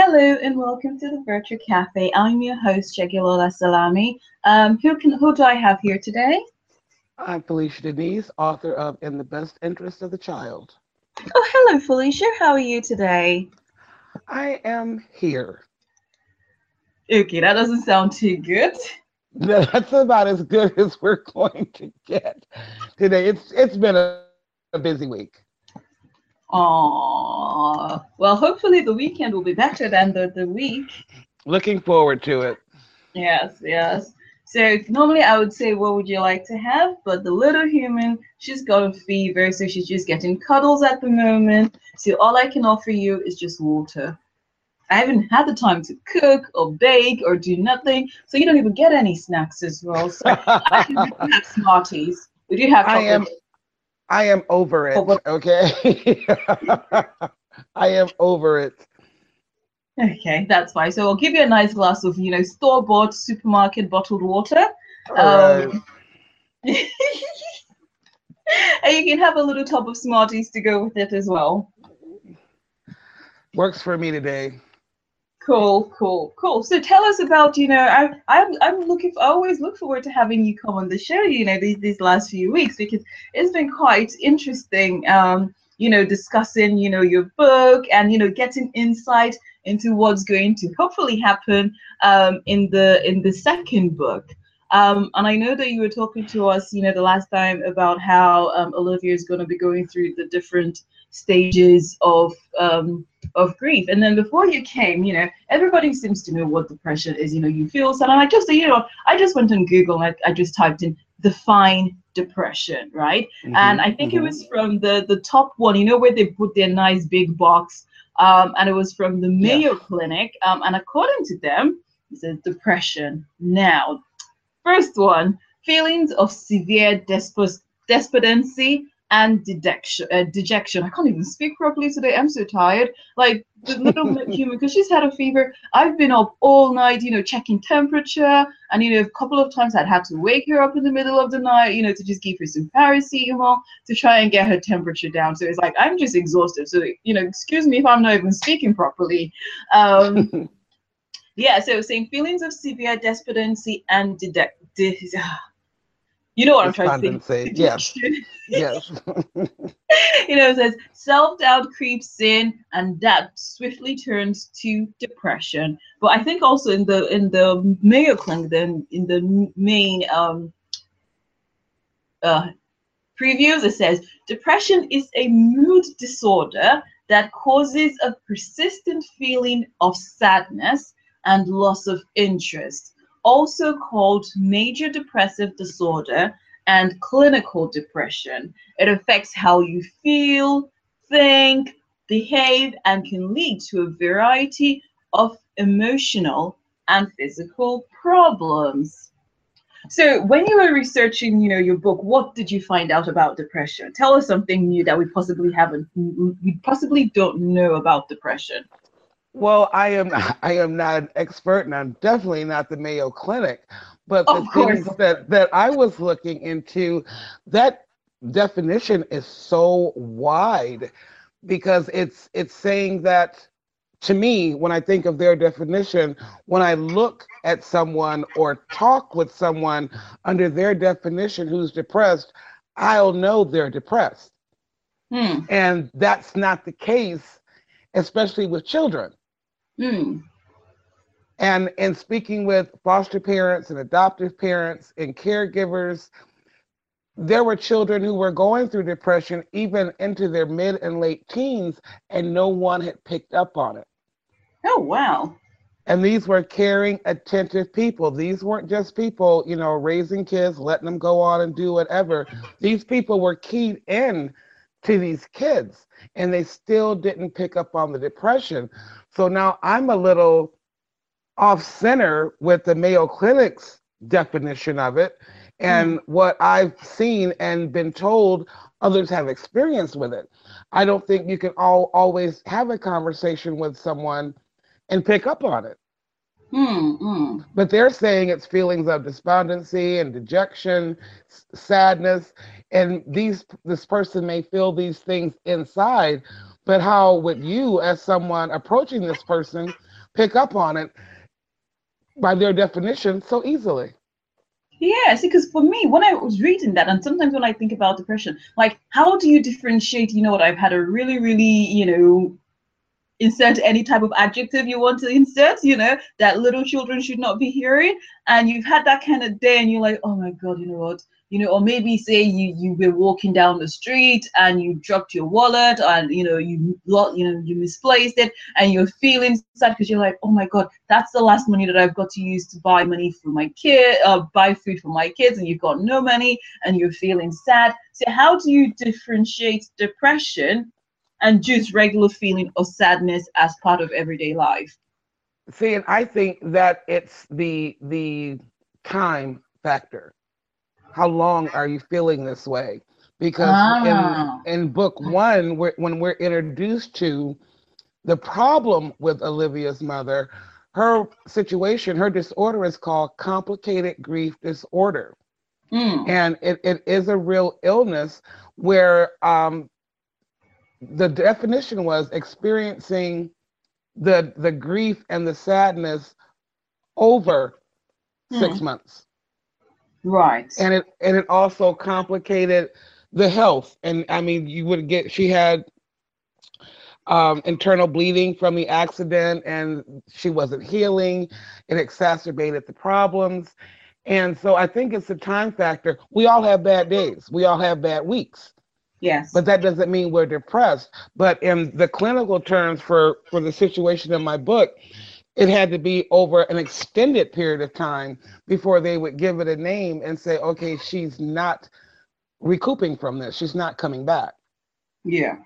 Hello and welcome to the Virtual Cafe. I'm your host, Segilola Salami. Um, who can who do I have here today? I'm Felicia Denise, author of In the Best Interest of the Child. Oh, hello, Felicia. How are you today? I am here. Okay, that doesn't sound too good. That's about as good as we're going to get today. It's it's been a, a busy week. Oh, well, hopefully the weekend will be better than the, the week. Looking forward to it. Yes, yes. So normally I would say, what would you like to have? But the little human, she's got a fever, so she's just getting cuddles at the moment. So all I can offer you is just water. I haven't had the time to cook or bake or do nothing, so you don't even get any snacks as well. So I can have Smarties. We do have. I am. I am over it. Okay. I am over it. Okay, that's fine. So I'll give you a nice glass of, you know, store bought supermarket bottled water. Um, and you can have a little tub of Smarties to go with it as well. Works for me today. Cool, cool, cool. So tell us about, you know, I, I'm, I'm looking, for, I always look forward to having you come on the show, you know, these, these last few weeks because it's been quite interesting, um, you know, discussing, you know, your book and, you know, getting insight into what's going to hopefully happen um, in the in the second book. Um, and I know that you were talking to us, you know, the last time about how um, Olivia is going to be going through the different stages of um, of grief. And then before you came, you know, everybody seems to know what depression is. You know, you feel sad. And I just, you know, I just went on Google and I, I just typed in define depression, right? Mm-hmm, and I think mm-hmm. it was from the the top one, you know, where they put their nice big box um, and it was from the Mayo yeah. Clinic. Um, and according to them, it says depression. Now, first one, feelings of severe desp- despondency and dejection. Uh, dejection. I can't even speak properly today. I'm so tired. Like the little human, because she's had a fever. I've been up all night, you know, checking temperature, and you know, a couple of times I'd had to wake her up in the middle of the night, you know, to just give her some paracetamol to try and get her temperature down. So it's like I'm just exhausted. So you know, excuse me if I'm not even speaking properly. Um, yeah. So saying feelings of severe despondency and dejection. de- you know what I'm trying to say. Yes. yes. you know, it says self doubt creeps in and that swiftly turns to depression. But I think also in the in the Mayo Clinic, then in the main um uh previews, it says depression is a mood disorder that causes a persistent feeling of sadness and loss of interest also called major depressive disorder and clinical depression. It affects how you feel, think, behave, and can lead to a variety of emotional and physical problems. So, when you were researching, you know, your book, what did you find out about depression? Tell us something new that we possibly haven't, we possibly don't know about depression. Well, I am I am not an expert, and I'm definitely not the Mayo Clinic. But the things that that I was looking into, that definition is so wide because it's it's saying that to me when i think of their definition when i look at someone or talk with someone under their definition who's depressed i'll know they're depressed hmm. and that's not the case especially with children Mm. And in speaking with foster parents and adoptive parents and caregivers, there were children who were going through depression even into their mid and late teens, and no one had picked up on it. Oh, wow. And these were caring, attentive people. These weren't just people, you know, raising kids, letting them go on and do whatever. These people were keyed in to these kids, and they still didn't pick up on the depression. So now I'm a little off center with the Mayo Clinic's definition of it and mm. what I've seen and been told others have experienced with it. I don't think you can all always have a conversation with someone and pick up on it. Mm, But they're saying it's feelings of despondency and dejection, sadness, and these this person may feel these things inside, but how would you, as someone approaching this person, pick up on it by their definition so easily? Yes, because for me, when I was reading that, and sometimes when I think about depression, like how do you differentiate? You know what? I've had a really, really, you know, insert any type of adjective you want to insert, you know, that little children should not be hearing. And you've had that kind of day, and you're like, oh my God, you know what? You know, or maybe say you you were walking down the street and you dropped your wallet and you know you you know you misplaced it and you're feeling sad because you're like, oh my god, that's the last money that I've got to use to buy money for my kid, uh, buy food for my kids, and you've got no money and you're feeling sad. So how do you differentiate depression and just regular feeling of sadness as part of everyday life? See, and I think that it's the the time factor how long are you feeling this way? Because ah. in, in book one, we're, when we're introduced to the problem with Olivia's mother, her situation, her disorder is called complicated grief disorder. Mm. And it, it is a real illness where um, the definition was experiencing the the grief and the sadness over mm. six months. Right. And it and it also complicated the health. And I mean, you would get she had um, internal bleeding from the accident, and she wasn't healing. It exacerbated the problems. And so I think it's a time factor. We all have bad days. We all have bad weeks. Yes. But that doesn't mean we're depressed. But in the clinical terms for for the situation in my book, it had to be over an extended period of time before they would give it a name and say, okay, she's not recouping from this. She's not coming back. Yeah.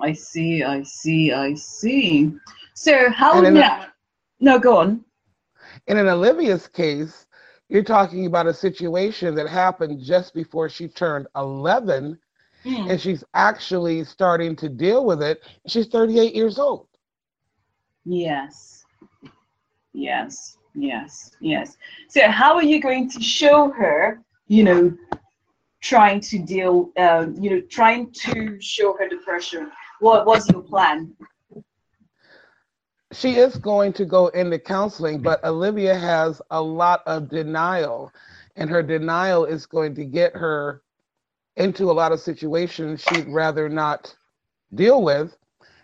I see, I see, I see. So how now? no, go on. And in Olivia's case, you're talking about a situation that happened just before she turned 11, mm. and she's actually starting to deal with it. She's 38 years old. Yes. Yes. Yes. Yes. So how are you going to show her, you know, trying to deal, uh, you know, trying to show her depression? What was your plan? She is going to go into counseling, but Olivia has a lot of denial, and her denial is going to get her into a lot of situations she'd rather not deal with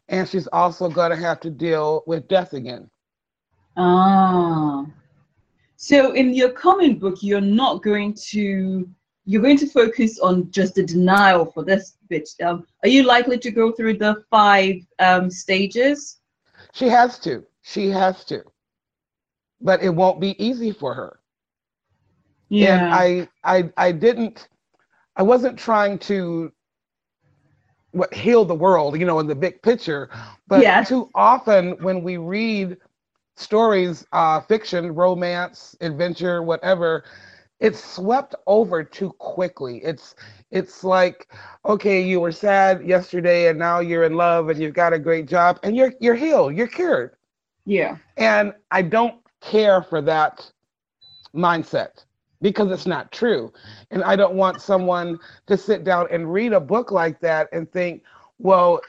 and she's also going to have to deal with death again. Ah. So in your coming book, you're not going to you're going to focus on just the denial for this bit. Um, are you likely to go through the five um, stages? She has to. She has to. But it won't be easy for her. Yeah. And I I I didn't I wasn't trying to what heal the world, you know, in the big picture. But yeah. too often when we read stories, uh, fiction, romance, adventure, whatever, it's swept over too quickly. It's it's like, okay, you were sad yesterday and now you're in love and you've got a great job and you're you're healed, you're cured. Yeah. And I don't care for that mindset because it's not true. And I don't want someone to sit down and read a book like that and think, well,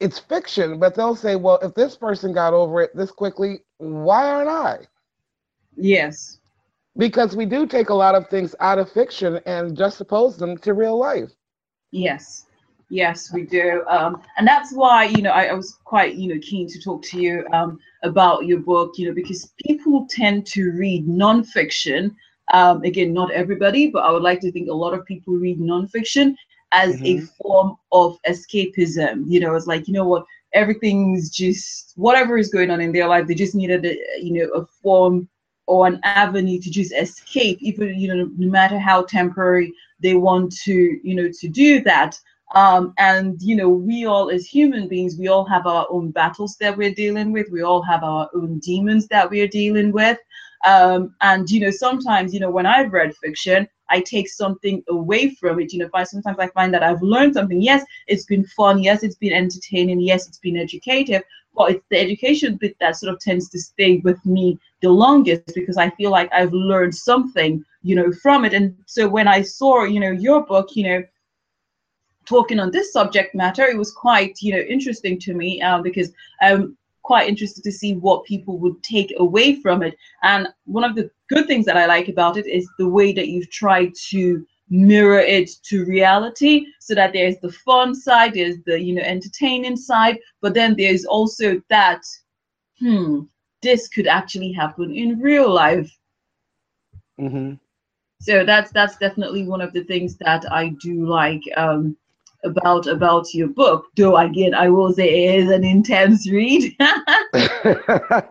it's fiction, but they'll say, well, if this person got over it this quickly, why aren't I? Yes. Because we do take a lot of things out of fiction and just juxtapose them to real life. Yes. Yes, we do. Um, and that's why, you know, I, I, was quite, you know, keen to talk to you um, about your book, you know, because people tend to read nonfiction um, again, not everybody, but I would like to think a lot of people read nonfiction as mm-hmm. a form of escapism. You know, it's like, you know what, everything's just whatever is going on in their life, they just needed, a, you know, a form or an avenue to just escape, even, you know, no matter how temporary they want to, you know, to do that. Um, and you know, we all as human beings, we all have our own battles that we're dealing with. We all have our own demons that we're dealing with. Um, and you know, sometimes you know when I've read fiction, I take something away from it. You know, if I sometimes I find that I've learned something. Yes, it's been fun. Yes, it's been entertaining. Yes, it's been educative. But it's the education bit that sort of tends to stay with me the longest because I feel like I've learned something, you know, from it. And so when I saw, you know, your book, you know, talking on this subject matter, it was quite, you know, interesting to me uh, because I'm quite interested to see what people would take away from it. And one of the good things that I like about it is the way that you've tried to mirror it to reality so that there's the fun side there's the you know entertaining side but then there's also that hmm this could actually happen in real life mm-hmm. so that's that's definitely one of the things that i do like um about about your book though again i will say it is an intense read I,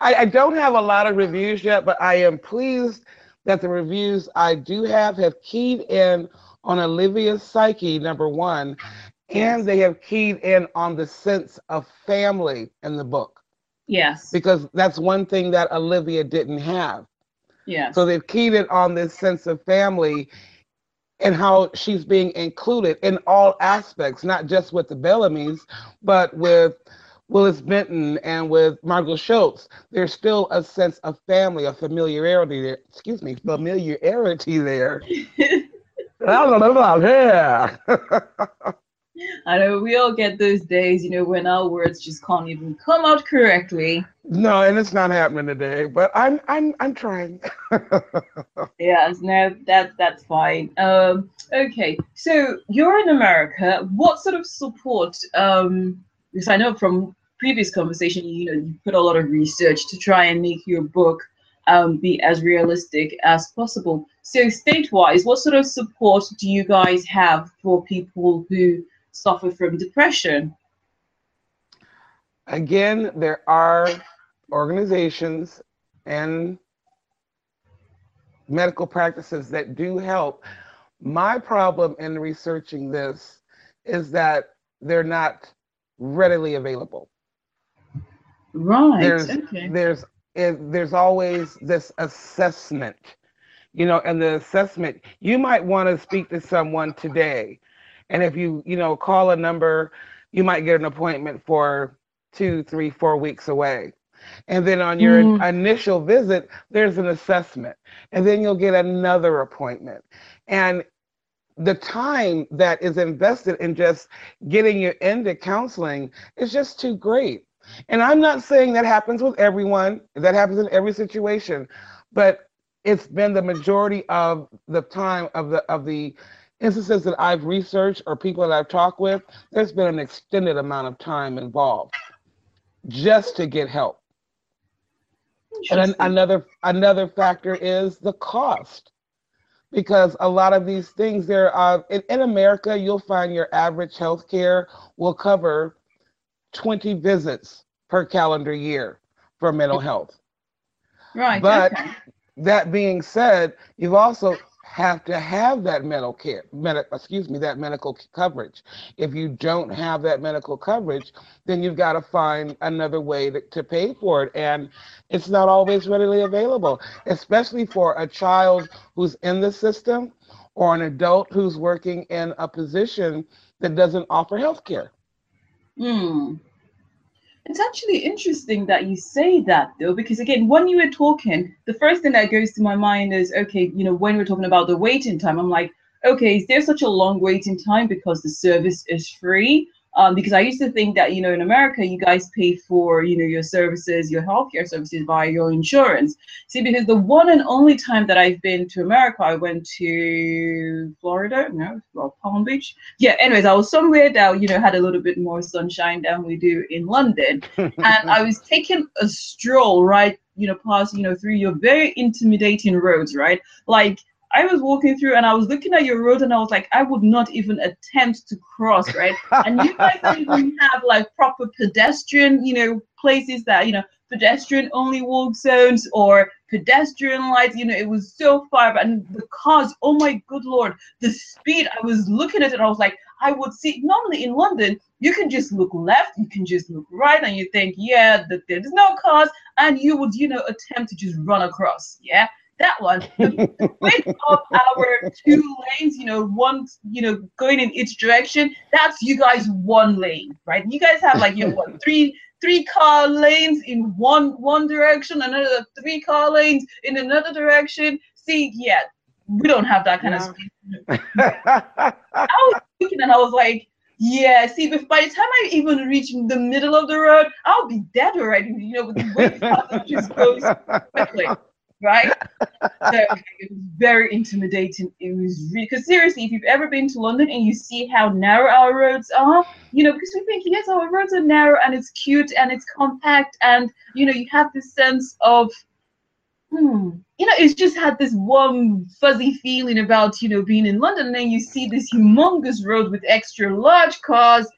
I don't have a lot of reviews yet but i am pleased that the reviews I do have have keyed in on Olivia's psyche, number one, and they have keyed in on the sense of family in the book. Yes. Because that's one thing that Olivia didn't have. Yeah. So they've keyed in on this sense of family and how she's being included in all aspects, not just with the Bellamy's, but with Willis Benton and with Margot Schultz, there's still a sense of family, a familiarity there. Excuse me, familiarity there. I don't know about yeah. I know we all get those days, you know, when our words just can't even come out correctly. No, and it's not happening today, but I'm I'm I'm trying. yes, no, that that's fine. Um, okay, so you're in America. What sort of support um because I know from previous conversation, you know, you put a lot of research to try and make your book um, be as realistic as possible. So, state-wise, what sort of support do you guys have for people who suffer from depression? Again, there are organizations and medical practices that do help. My problem in researching this is that they're not readily available. Right. There's okay. there's it, there's always this assessment, you know, and the assessment you might want to speak to someone today, and if you you know call a number, you might get an appointment for two, three, four weeks away. And then on your mm. initial visit, there's an assessment. And then you'll get another appointment. And the time that is invested in just getting you into counseling is just too great. And I'm not saying that happens with everyone, that happens in every situation, but it's been the majority of the time of the of the instances that I've researched or people that I've talked with, there's been an extended amount of time involved just to get help. And an, another another factor is the cost because a lot of these things there are in, in America, you'll find your average health care will cover 20 visits per calendar year for mental health. Right. But okay. that being said, you've also have to have that medical care, med- excuse me, that medical coverage. If you don't have that medical coverage, then you've got to find another way to, to pay for it. And it's not always readily available, especially for a child who's in the system or an adult who's working in a position that doesn't offer health care. Hmm. It's actually interesting that you say that though, because again, when you were talking, the first thing that goes to my mind is okay, you know, when we're talking about the waiting time, I'm like, okay, is there such a long waiting time because the service is free? Um, because I used to think that you know in America you guys pay for you know your services, your healthcare services via your insurance. See, because the one and only time that I've been to America, I went to Florida, no, well Palm Beach. Yeah. Anyways, I was somewhere that you know had a little bit more sunshine than we do in London, and I was taking a stroll right, you know, past you know through your very intimidating roads, right, like I was walking through and I was looking at your road and I was like, I would not even attempt to cross, right? and you guys don't even have like proper pedestrian, you know, places that, you know, pedestrian only walk zones or pedestrian lights. You know, it was so far, and the cars, oh my good lord, the speed. I was looking at it and I was like, I would see normally in London, you can just look left, you can just look right, and you think, yeah, that there's no cars, and you would, you know, attempt to just run across. Yeah that one. The width of our two lanes, you know, one, you know, going in each direction, that's you guys one lane, right? You guys have like, you know, what, three three car lanes in one one direction, another three car lanes in another direction. See, yeah, we don't have that kind yeah. of space. I was thinking and I was like, yeah, see, but by the time I even reach the middle of the road, I'll be dead already, you know, with the way the just goes quickly, right? So it was very intimidating. It was really, because seriously, if you've ever been to London and you see how narrow our roads are, you know, because we think, yes, our roads are narrow and it's cute and it's compact and, you know, you have this sense of, hmm, you know, it's just had this warm, fuzzy feeling about, you know, being in London. And then you see this humongous road with extra large cars.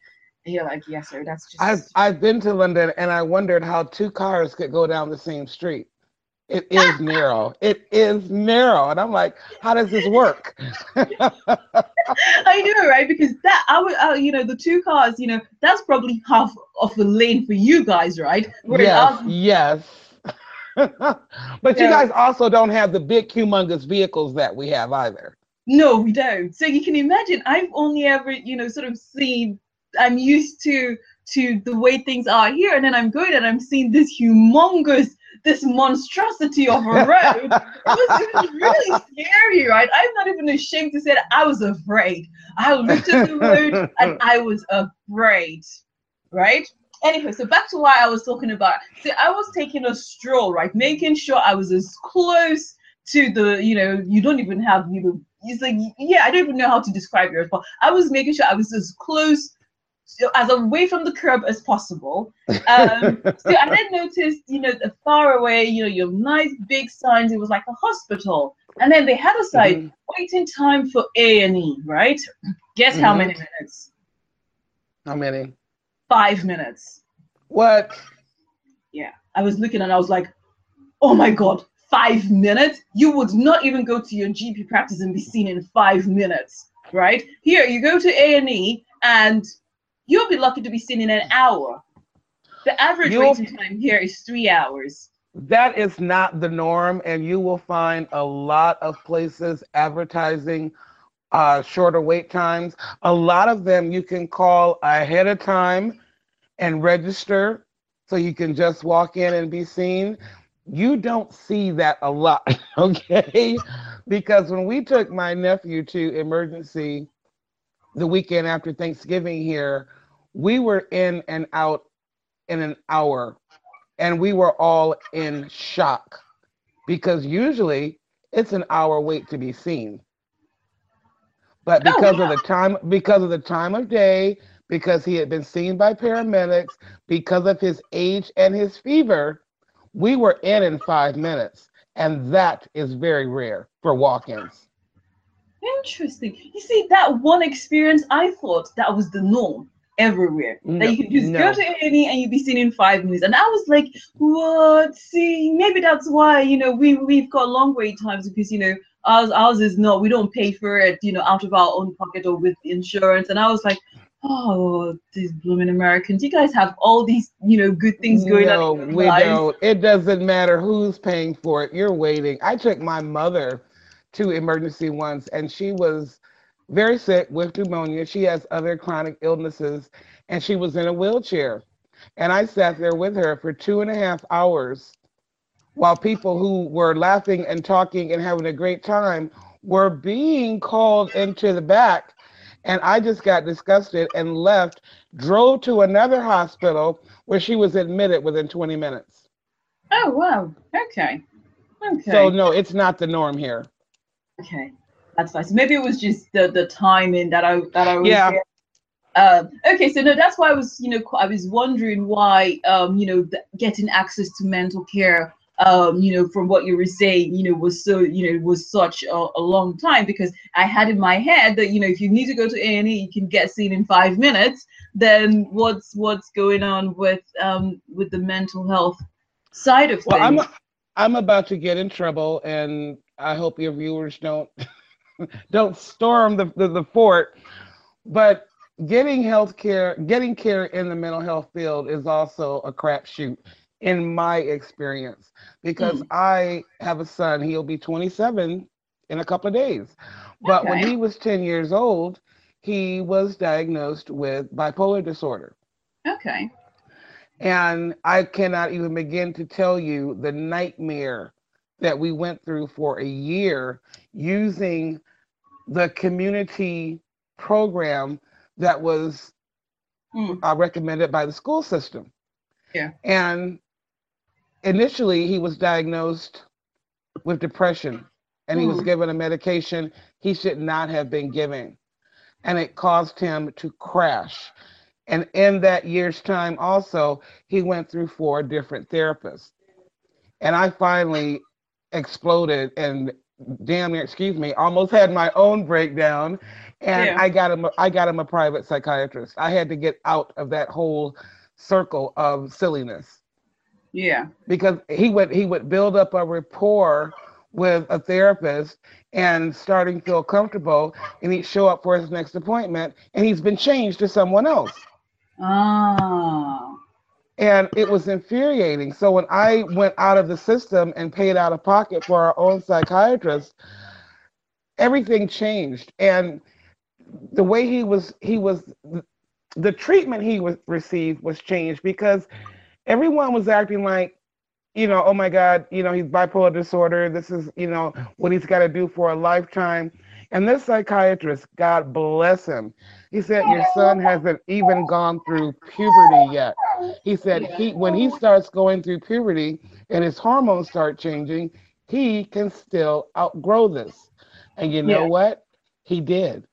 And you're like, yes, sir, that's just. I've, I've been to London and I wondered how two cars could go down the same street. It is narrow. It is narrow. And I'm like, how does this work? I know, right? Because that, I would, uh, you know, the two cars, you know, that's probably half of the lane for you guys, right? Whereas yes. yes but you guys also don't have the big, humongous vehicles that we have either. No, we don't. So you can imagine, I've only ever, you know, sort of seen. I'm used to to the way things are here, and then I'm going and I'm seeing this humongous, this monstrosity of a road. it, was, it was really scary, right? I'm not even ashamed to say that I was afraid. I looked at the road and I was afraid, right? anyway, so back to what I was talking about. So I was taking a stroll, right, making sure I was as close to the, you know, you don't even have, you know, it's like, yeah, I don't even know how to describe yours, but I was making sure I was as close as away from the curb as possible. Um, so I then noticed, you know, the far away, you know, your nice big signs. It was like a hospital, and then they had a sign mm-hmm. waiting time for A and E. Right? Guess mm-hmm. how many minutes? How many? five minutes. What? Yeah. I was looking and I was like, oh my God, five minutes? You would not even go to your GP practice and be seen in five minutes, right? Here, you go to A&E and you'll be lucky to be seen in an hour. The average you'll, waiting time here is three hours. That is not the norm, and you will find a lot of places advertising uh, shorter wait times. A lot of them you can call ahead of time and register so you can just walk in and be seen. You don't see that a lot, okay? because when we took my nephew to emergency the weekend after Thanksgiving here, we were in and out in an hour and we were all in shock because usually it's an hour wait to be seen. But oh, because oh, of the time, because of the time of day, because he had been seen by paramedics, because of his age and his fever, we were in in five minutes, and that is very rare for walk-ins. Interesting. You see, that one experience, I thought that was the norm everywhere. No, that you could just no. go to any and you'd be seen in five minutes. And I was like, what? See, maybe that's why, you know, we, we've got long wait times because, you know, ours, ours is not, we don't pay for it, you know, out of our own pocket or with insurance. And I was like, oh, these blooming Americans, you guys have all these, you know, good things going no, on. No, we lives. don't. It doesn't matter who's paying for it. You're waiting. I took my mother to emergency once and she was very sick with pneumonia. She has other chronic illnesses and she was in a wheelchair. And I sat there with her for two and a half hours while people who were laughing and talking and having a great time were being called into the back. And I just got disgusted and left, drove to another hospital where she was admitted within 20 minutes. Oh, wow. Okay. Okay. So, no, it's not the norm here. Okay. That's nice. Maybe it was just the, the timing that I that I was yeah. Um, okay, so no, that's why I was, you know, I was wondering why, um, you know, th- getting access to mental care um, you know, from what you were saying, you know, was so, you know, was such a, a, long time because I had in my head that, you know, if you need to go to A&E, you can get seen in five minutes. Then what's what's going on with um, with the mental health side of well, things? I'm I'm about to get in trouble, and I hope your viewers don't don't storm the, the, the fort. But getting health care, getting care in the mental health field is also a crapshoot in my experience because mm. I have a son, he'll be 27 in a couple of days. But okay. when he was 10 years old, he was diagnosed with bipolar disorder. Okay. And I cannot even begin to tell you the nightmare that we went through for a year using the community program that was mm. uh, recommended by the school system. Yeah. And initially, he was diagnosed with depression and mm. he was hmm. given a medication he should not have been given. And it caused him to crash. And in that year's time, also, he went through four different therapists. And I finally exploded and damn near, excuse me, almost had my own breakdown. And yeah. I got him I got him a private psychiatrist. I had to get out of that whole circle of silliness. Yeah. Because he would he would build up a rapport with a therapist and starting to feel comfortable and he'd show up for his next appointment and he's been changed to someone else. Oh. And it was infuriating. So when I went out of the system and paid out of pocket for our own psychiatrist, everything changed. And the way he was, he was, the treatment he was received was changed because everyone was acting like, you know, oh my God, you know, he's bipolar disorder. This is, you know, what he's got to do for a lifetime. And this psychiatrist, God bless him, he said, Your son hasn't even gone through puberty yet. He said, he when he starts going through puberty and his hormones start changing, he can still outgrow this. And you know yeah. what? He did.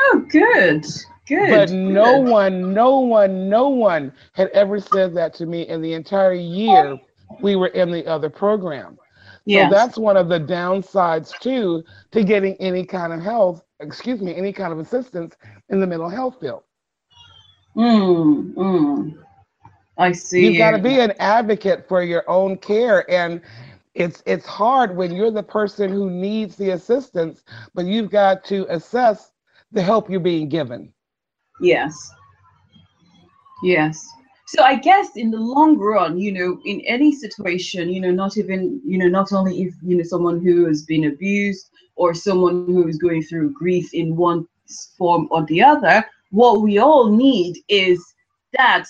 Oh, good. Good. But no one, no one, no one had ever said that to me in the entire year we were in the other program. Yes. So that's one of the downsides too to getting any kind of health, excuse me, any kind of assistance in the mental health field. Mm, mm. I see. You've got to be an advocate for your own care and it's it's hard when you're the person who needs the assistance, but you've got to assess the help you're being given. Yes. Yes. So I guess in the long run, you know, in any situation, you know, not even, you know, not only if, you know, someone who has been abused or someone who is going through grief in one form or the other, what we all need is that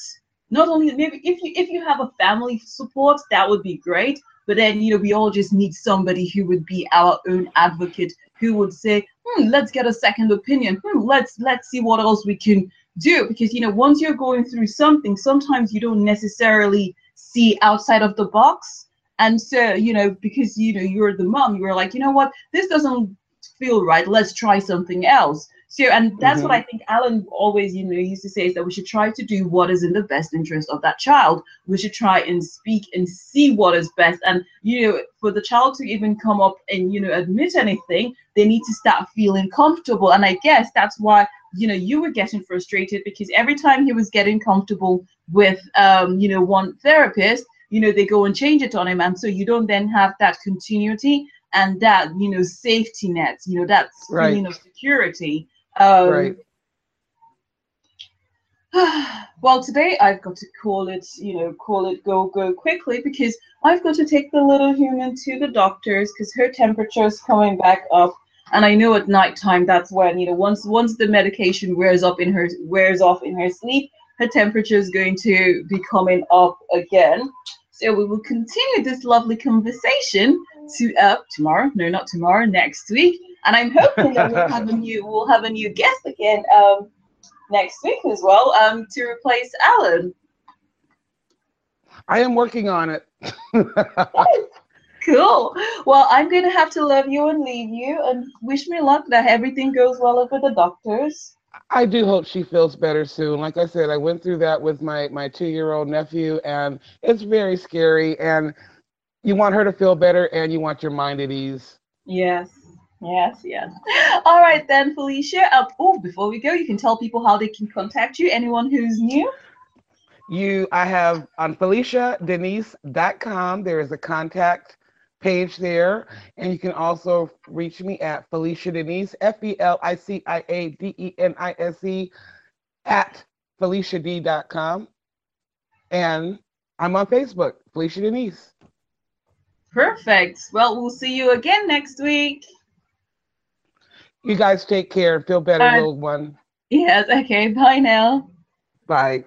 not only maybe if you if you have a family support, that would be great. But then, you know, we all just need somebody who would be our own advocate, who would say, hmm, let's get a second opinion. Hmm, let's let's see what else we can do because you know once you're going through something sometimes you don't necessarily see outside of the box. And so you know because you know you're the mom you're like you know what? This doesn't feel right. Let's try something else. So and that's mm-hmm. what i think alan always you know used to say is that we should try to do what is in the best interest of that child. We should try and speak and see what is best. And you know for the child to even come up and you know admit anything they need to start feeling comfortable. And i guess that's why you know you were getting frustrated because every time he was getting comfortable with um you know one therapist you know they go and change it on him. And so you don't then have that continuity and that you know safety net you know that right. feeling of security. Um, right. Well today i've got to call it you know call it go go quickly because i've got to take the little human to the doctors because her temperature is coming back up and I know at nighttime that's when you know once once the medication wears up in her wears off in her sleep, her temperature is going to be coming up again. So we will continue this lovely conversation to uh, tomorrow. No, not tomorrow. Next week, and I'm hoping that we'll have a new we'll have a new guest again um, next week as well um, to replace Alan. I am working on it. Cool. Well, I'm going to have to love you and leave you and wish me luck that everything goes well with the doctors. I do hope she feels better soon. Like I said, I went through that with my my 2-year-old nephew and it's very scary and you want her to feel better and you want your mind at ease. Yes. Yes, yes. All right then, Felicia. Uh, oh, before we go, you can tell people how they can contact you. Anyone who's new. You, I have on FeliciaDenise.com. There is a contact page there. And you can also reach me at Felicia Denise, F E L I C I A D E N I S E, at FeliciaD.com. And I'm on Facebook, Felicia Denise. Perfect. Well, we'll see you again next week. You guys take care. Feel better, uh, little one. Yes. Okay. Bye now. Bye.